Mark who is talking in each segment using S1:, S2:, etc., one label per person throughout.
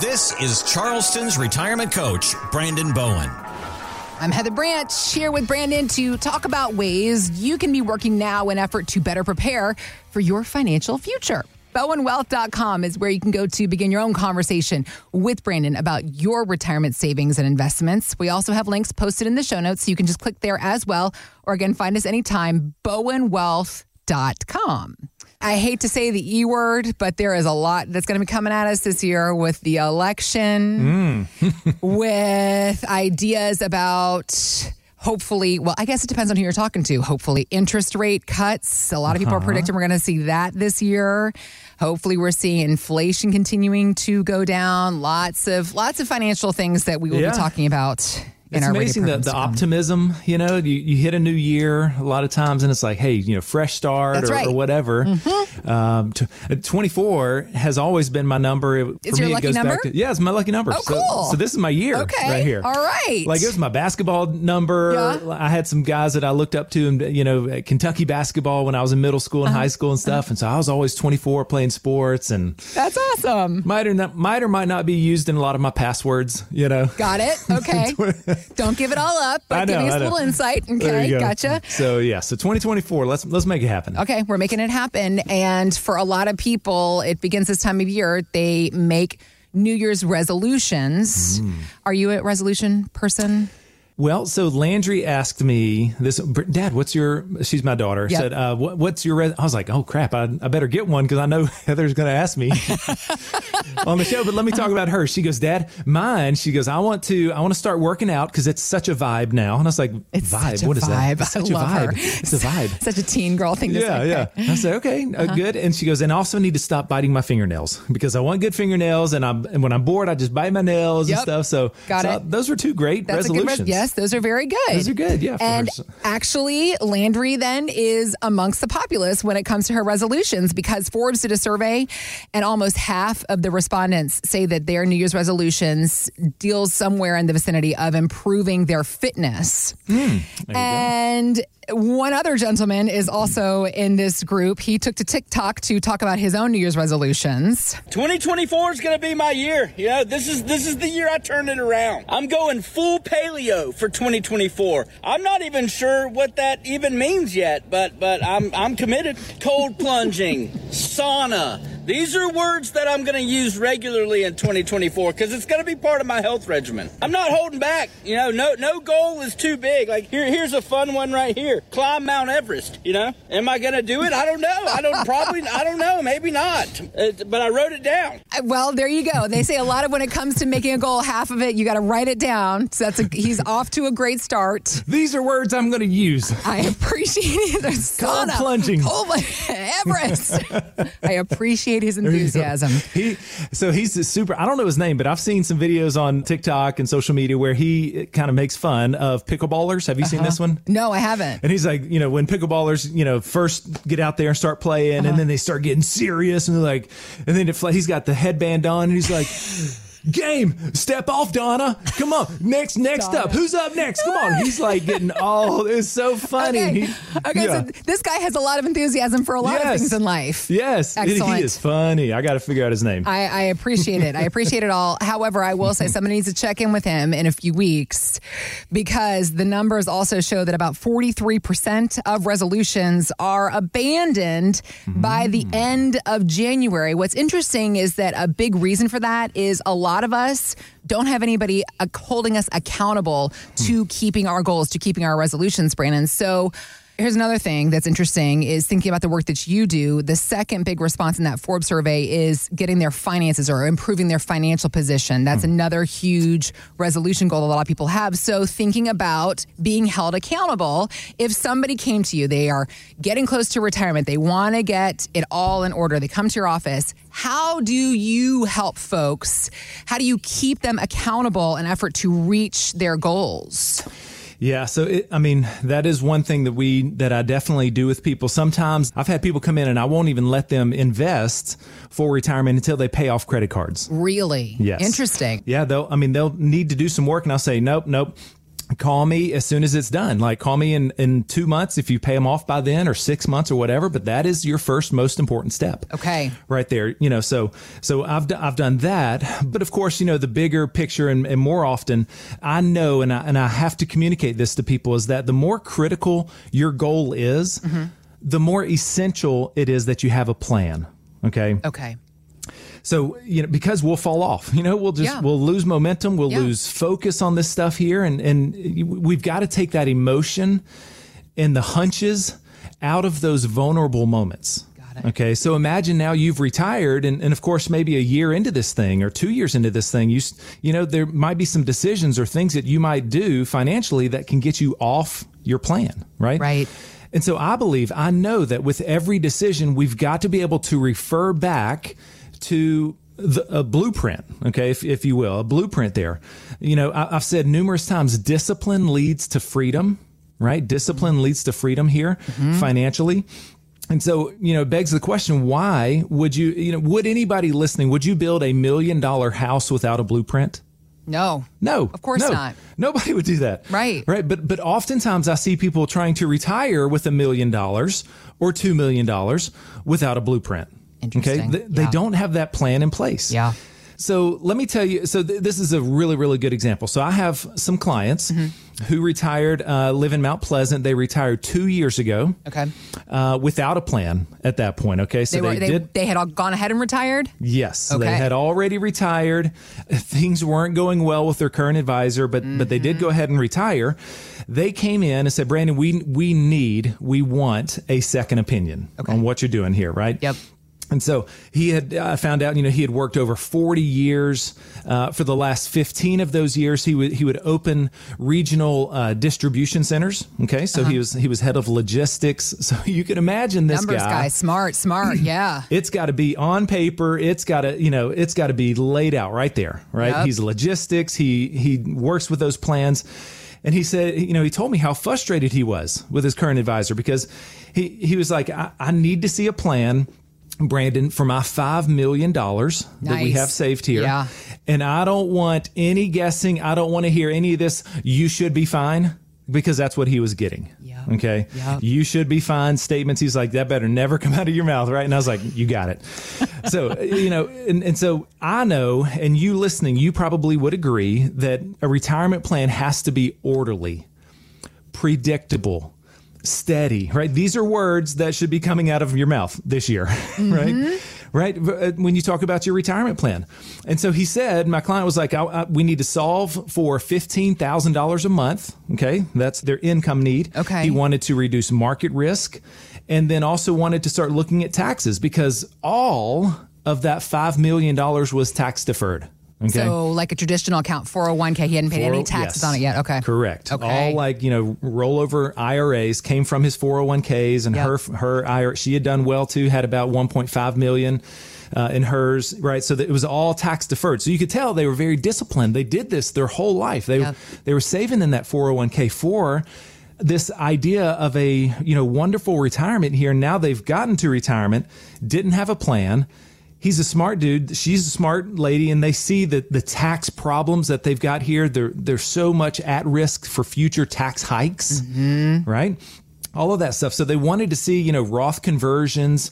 S1: This is Charleston's retirement coach, Brandon Bowen.
S2: I'm Heather Branch here with Brandon to talk about ways you can be working now in effort to better prepare for your financial future. BowenWealth.com is where you can go to begin your own conversation with Brandon about your retirement savings and investments. We also have links posted in the show notes, so you can just click there as well. Or again, find us anytime, BowenWealth.com. I hate to say the E word, but there is a lot that's going to be coming at us this year with the election, mm. with ideas about hopefully, well, I guess it depends on who you're talking to. Hopefully, interest rate cuts. A lot of people are uh-huh. predicting we're going to see that this year. Hopefully, we're seeing inflation continuing to go down. Lots of lots of financial things that we will
S3: Yeah.
S2: be talking about. In
S3: It's
S2: our
S3: amazing the, the optimism, you know, you, you hit a new year a lot of times and it's like, hey, you know, fresh start or,
S2: right. Mm-hmm.
S3: whatever. Um, t- uh, 24 has always been my number. It-
S2: It's
S3: for
S2: your
S3: me,
S2: lucky
S3: it goes
S2: number?
S3: back to, yeah, it's my lucky number.
S2: Oh,
S3: so,
S2: cool.
S3: so this is my year
S2: Okay.
S3: right here.
S2: All right.
S3: Like it was my basketball number.
S2: Yeah.
S3: I had some guys that I looked up to and, you know, at Kentucky basketball when I was in middle school and
S2: Uh-huh.
S3: high school and stuff. And so I was always 24 playing sports and
S2: That's awesome.
S3: might or, not, might or might not be used in a lot of my passwords, you know.
S2: Got it. Okay. Don't give it all up, but
S3: know,
S2: give us a little insight. Okay.
S3: go.
S2: Gotcha.
S3: So yeah, so 2024. Let's let's make it happen.
S2: Okay, we're making it happen. And for a lot of people, it begins this time of year. They make New Year's resolutions.
S3: Mm.
S2: Are you a resolution person?
S3: Well, so Landry asked me this. Dad, what's your? She's my daughter.
S2: Yep.
S3: Said, uh, what, "What's your?" Res-? I was like, "Oh crap! I, I better get one because I know Heather's going to ask me on the show." But let me talk about her. She goes, "Dad, mine." She goes, "I want to. I want to start working out because it's such a vibe now." And I was like,
S2: It's
S3: "Vibe? what is
S2: vibe.
S3: that? It's
S2: I
S3: such a vibe.
S2: her.
S3: It's a vibe."
S2: Such a teen girl thing to
S3: Yeah,
S2: say.
S3: yeah.
S2: Okay.
S3: I said, okay, uh, good. And she goes, and I also need to stop biting my fingernails because I want good fingernails, and I'm and when I'm bored, I just bite my nails
S2: Yep.
S3: and stuff. So,
S2: Got
S3: so
S2: it.
S3: Those were two great
S2: That's
S3: resolutions.
S2: res- yes, those are very good.
S3: Those are good, yeah,
S2: And
S3: her.
S2: actually, Landry then is amongst the populace when it comes to her resolutions because Forbes did a survey, and almost half of the respondents say that their New Year's resolutions deals somewhere in the vicinity of improving their fitness. Hmm, and one other gentleman is also in this group. He took to TikTok to talk about his own New Year's resolutions.
S4: 2024 is going to be my year. You know, this is this is the year I turn it around. I'm going full paleo for 2024. I'm not even sure what that even means yet, but but I'm I'm committed. Cold plunging, sauna. These are words that I'm going to use regularly in 2024 because it's going to be part of my health regimen. I'm not holding back. You know, no no goal is too big. Like here here's a fun one right here. Climb Mount Everest. You know, am I going to do it? I don't know. I don't probably I don't know. Maybe not. Uh, but I wrote it down.
S2: Uh, Well, there you go. They say a lot of when it comes to making a goal, half of it you got to write it down. So that's a, he's off to a great start.
S3: These are words I'm going to use.
S2: I appreciate it. There's
S3: Cold plunging.
S2: cold pl- Everest. I appreciate his enthusiasm.
S3: He so he's a super. I don't know his name, but I've seen some videos on TikTok and social media where he kind of makes fun of pickleballers. Have you seen this one?
S2: No, I haven't.
S3: And he's like, you know, when pickleballers, you know, first get out there and start playing,
S2: Uh-huh.
S3: and then they start getting serious, and they're like, and then it, he's got the headband on, and he's like. Game, step off, Donna. Come on, next, next
S2: Donna.
S3: up. Who's up next? Come on. He's like getting all. It's so funny.
S2: Okay,
S3: He-
S2: okay
S3: yeah.
S2: so this guy has a lot of enthusiasm for a lot of things in life.
S3: Yes,
S2: Excellent.
S3: he is funny. I got to figure out his name.
S2: I, I appreciate it. I appreciate it all. However, I will say somebody needs to check in with him in a few weeks because the numbers also show that about 43% of resolutions are abandoned by the mm. end of January. What's interesting is that a big reason for that is a lot of us don't have anybody uh, holding us accountable to keeping our goals, to keeping our resolutions, Brandon. So, Here's another thing that's interesting is thinking about the work that you do. The second big response in that Forbes survey is getting their finances or improving their financial position. That's hmm. another huge resolution goal a lot of people have. So thinking about being held accountable. If somebody came to you, they are getting close to retirement, they want to get it all in order. They come to your office. How do you help folks? How do you keep them accountable in effort to reach their goals?
S3: Yeah, so it, I mean that is one thing that we that I definitely do with people. Sometimes I've had people come in and I won't even let them invest for retirement until they pay off credit cards.
S2: Really?
S3: Yes.
S2: Interesting.
S3: Yeah, they'll I mean they'll need to do some work and I'll say nope, nope. Call me as soon as it's done. Like call me in, in two months if you pay them off by then or six months or whatever. But that is your first most important step.
S2: Okay.
S3: Right there. You know, so, so I've, d- I've done that. But of course, you know, the bigger picture and, and more often I know, and I, and I have to communicate this to people is that the more critical your goal is, mm-hmm. the more essential it is that you have a plan. Okay.
S2: Okay.
S3: So, you know, because we'll fall off, you know, we'll just,
S2: Yeah.
S3: we'll lose momentum. We'll
S2: Yeah.
S3: lose focus on this stuff here. And, and we've got to take that emotion and the hunches out of those vulnerable moments. Okay. So imagine now you've retired and, and of course, maybe a year into this thing or two years into this thing, you, you know, there might be some decisions or things that you might do financially that can get you off your plan. Right.
S2: Right.
S3: And so I believe, I know that with every decision, we've got to be able to refer back to the, a blueprint, okay, if, if you will, a blueprint there. You know, I, I've said numerous times discipline leads to freedom, right? Discipline leads to freedom here mm-hmm. financially. And so, you know, it begs the question, why would you, you know, would anybody listening, would you build a million dollar house without a blueprint?
S2: No.
S3: No,
S2: Of course
S3: no.
S2: not.
S3: Nobody would do that.
S2: Right.
S3: Right. But but oftentimes I see people trying to retire with a million dollars or two million dollars without a blueprint.
S2: Interesting.
S3: Okay. They, they don't have that plan in place.
S2: Yeah.
S3: So let me tell you. So th- this is a really, really good example. So I have some clients
S2: Mm-hmm.
S3: who retired, uh, live in Mount Pleasant. They retired two years ago
S2: Okay.
S3: uh, without a plan at that point. Okay, so
S2: They were they,
S3: did.
S2: they had all gone ahead and retired.
S3: Yes, so they had already retired. Things weren't going well with their current advisor, but but they
S2: Mm-hmm.
S3: did go ahead and retire. They came in and said, "Brandon, we we need, we want a second opinion on what you're doing here, right?"
S2: Yep.
S3: And so he had uh, found out, you know, he had worked over 40 years. Uh, for the last 15 of those years, he would he would open regional uh, distribution centers. Okay, so he was he was head of logistics. So you can imagine this
S2: Uh-huh. Numbers guy. Smart. Smart. Yeah.
S3: it's got to be on paper. It's got to, you know, it's got to be laid out right there, right?
S2: Yep.
S3: He's logistics. He he works with those plans. And he said, you know, he told me how frustrated he was with his current advisor because he he was like, I, I need to see a plan, Brandon, for my five million dollars that we have saved here.
S2: Yeah.
S3: And I don't want any guessing. I don't want to hear any of this. You should be fine because that's what he was getting.
S2: Yeah.
S3: Okay.
S2: Yeah.
S3: You should be fine statements. He's like, that better never come out of your mouth. Right. And I was like, you got it. so, you know, and, and so I know, and you listening, you probably would agree that a retirement plan has to be orderly, predictable, steady, right? These are words that should be coming out of your mouth this year, right? Right. Uh, When you talk about your retirement plan. And so he said, my client was like, I, I, we need to solve for $15,000 a month. Okay. That's their income need.
S2: Okay.
S3: He wanted to reduce market risk and then also wanted to start looking at taxes because all of that $5 million was tax deferred. Okay.
S2: So like a traditional account, 401k, he hadn't paid any taxes
S3: yes.
S2: on it yet. Okay.
S3: Correct.
S2: Okay.
S3: All like, you know, rollover IRAs came from his 401ks and
S2: Yep.
S3: her, her IRA, she had done well too, had about 1.5 million. Uh, in hers, right? So that it was all tax deferred. So you could tell they were very disciplined. They did this their whole life. They
S2: Yep.
S3: they were saving in that 401k for this idea of a you know wonderful retirement here. Now they've gotten to retirement, didn't have a plan. He's a smart dude. She's a smart lady, and they see that the tax problems that they've got here. They're they're so much at risk for future tax hikes, mm-hmm. right? All of that stuff. So they wanted to see you know Roth conversions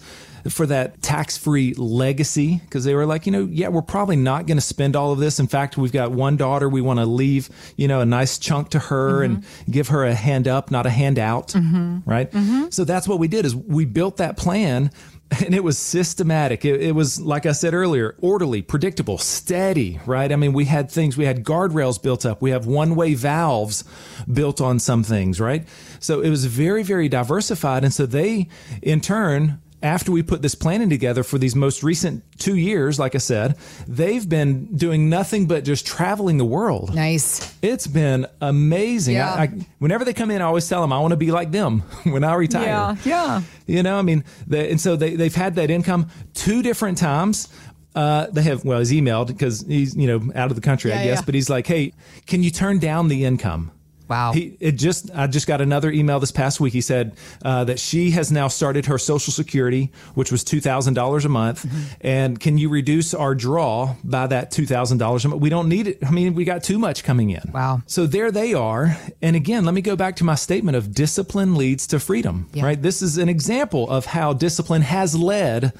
S3: for that tax free legacy because they were like, you know, yeah, we're probably not going to spend all of this. In fact, we've got one daughter. We want to leave, you know, a nice chunk to her mm-hmm. and give her a hand up, not a hand out. Mm-hmm. Right. Mm-hmm. So that's what we did is we built that plan and it was systematic. It, it was, like I said earlier, orderly, predictable, steady, right? I mean, we had things, we had guardrails built up. We have one way valves built on some things, right? So it was very, very diversified. And so they, in turn, after we put this planning together for these most recent two years, like I said, they've been doing nothing but just traveling the world.
S2: Nice.
S3: It's been amazing.
S2: Yeah.
S3: I, I, whenever they come in, I always tell them I want to be like them when I retire.
S2: Yeah. Yeah.
S3: You know, I mean, they, and so they, they've had that income two different times. Uh, they have, well, he's emailed because he's, you know, out of the country, I guess,
S2: yeah.
S3: but he's like, hey, can you turn down the income?
S2: Wow.
S3: He it just I just got another email this past week. He said uh, that she has now started her Social Security, which was two thousand dollars a month,
S2: Mm-hmm.
S3: and can you reduce our draw by that two thousand dollars a month? We don't need it. I mean, we got too much coming in.
S2: Wow.
S3: So there they are. And again, let me go back to my statement of discipline leads to freedom.
S2: Yeah.
S3: Right. This is an example of how discipline has led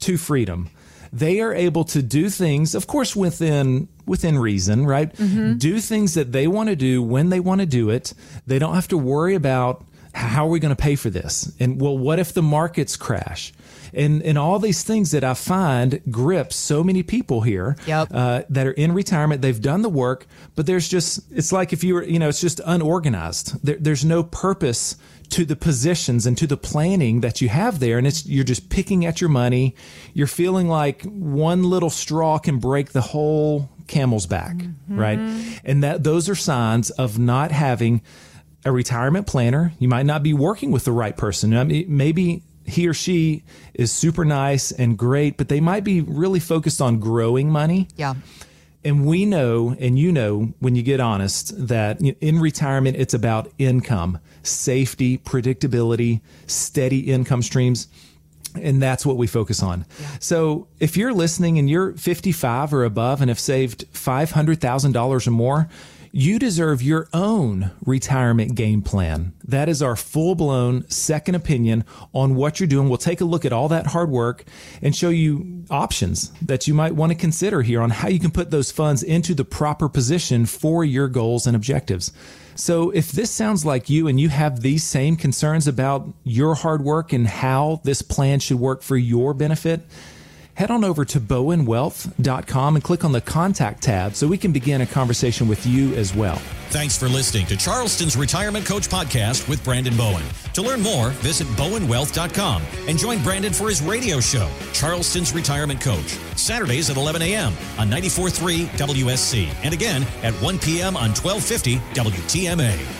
S3: to freedom. They are able to do things, of course, within within reason, right? Mm-hmm. Do things that they want to do when they want to do it. They don't have to worry about how are we going to pay for this, and well, what if the markets crash? And, and all these things that I find grip so many people here
S2: Yep.
S3: uh, that are in retirement. They've done the work, but there's just, it's like if you were, you know, it's just unorganized. There, there's no purpose to the positions and to the planning that you have there. And it's, you're just picking at your money. You're feeling like one little straw can break the whole camel's back, right? And that those are signs of not having a retirement planner. You might not be working with the right person. I mean, maybe he or she is super nice and great, but they might be really focused on growing money.
S2: Yeah.
S3: And we know, and you know, when you get honest, that in retirement, it's about income, safety, predictability, steady income streams. And that's what we focus on. So if you're listening and you're 55 or above and have saved $500,000 or more, you deserve your own retirement game plan. That is our full blown second opinion on what you're doing. We'll take a look at all that hard work and show you options that you might want to consider here on how you can put those funds into the proper position for your goals and objectives. So if this sounds like you and you have these same concerns about your hard work and how this plan should work for your benefit, head on over to bowenwealth.com and click on the contact tab so we can begin a conversation with you as well.
S1: Thanks for listening to Charleston's Retirement Coach Podcast with Brandon Bowen. To learn more, visit bowenwealth.com and join Brandon for his radio show, Charleston's Retirement Coach, Saturdays at 11 a.m. on 94.3 WSC and again at 1 p.m. on 1250 WTMA.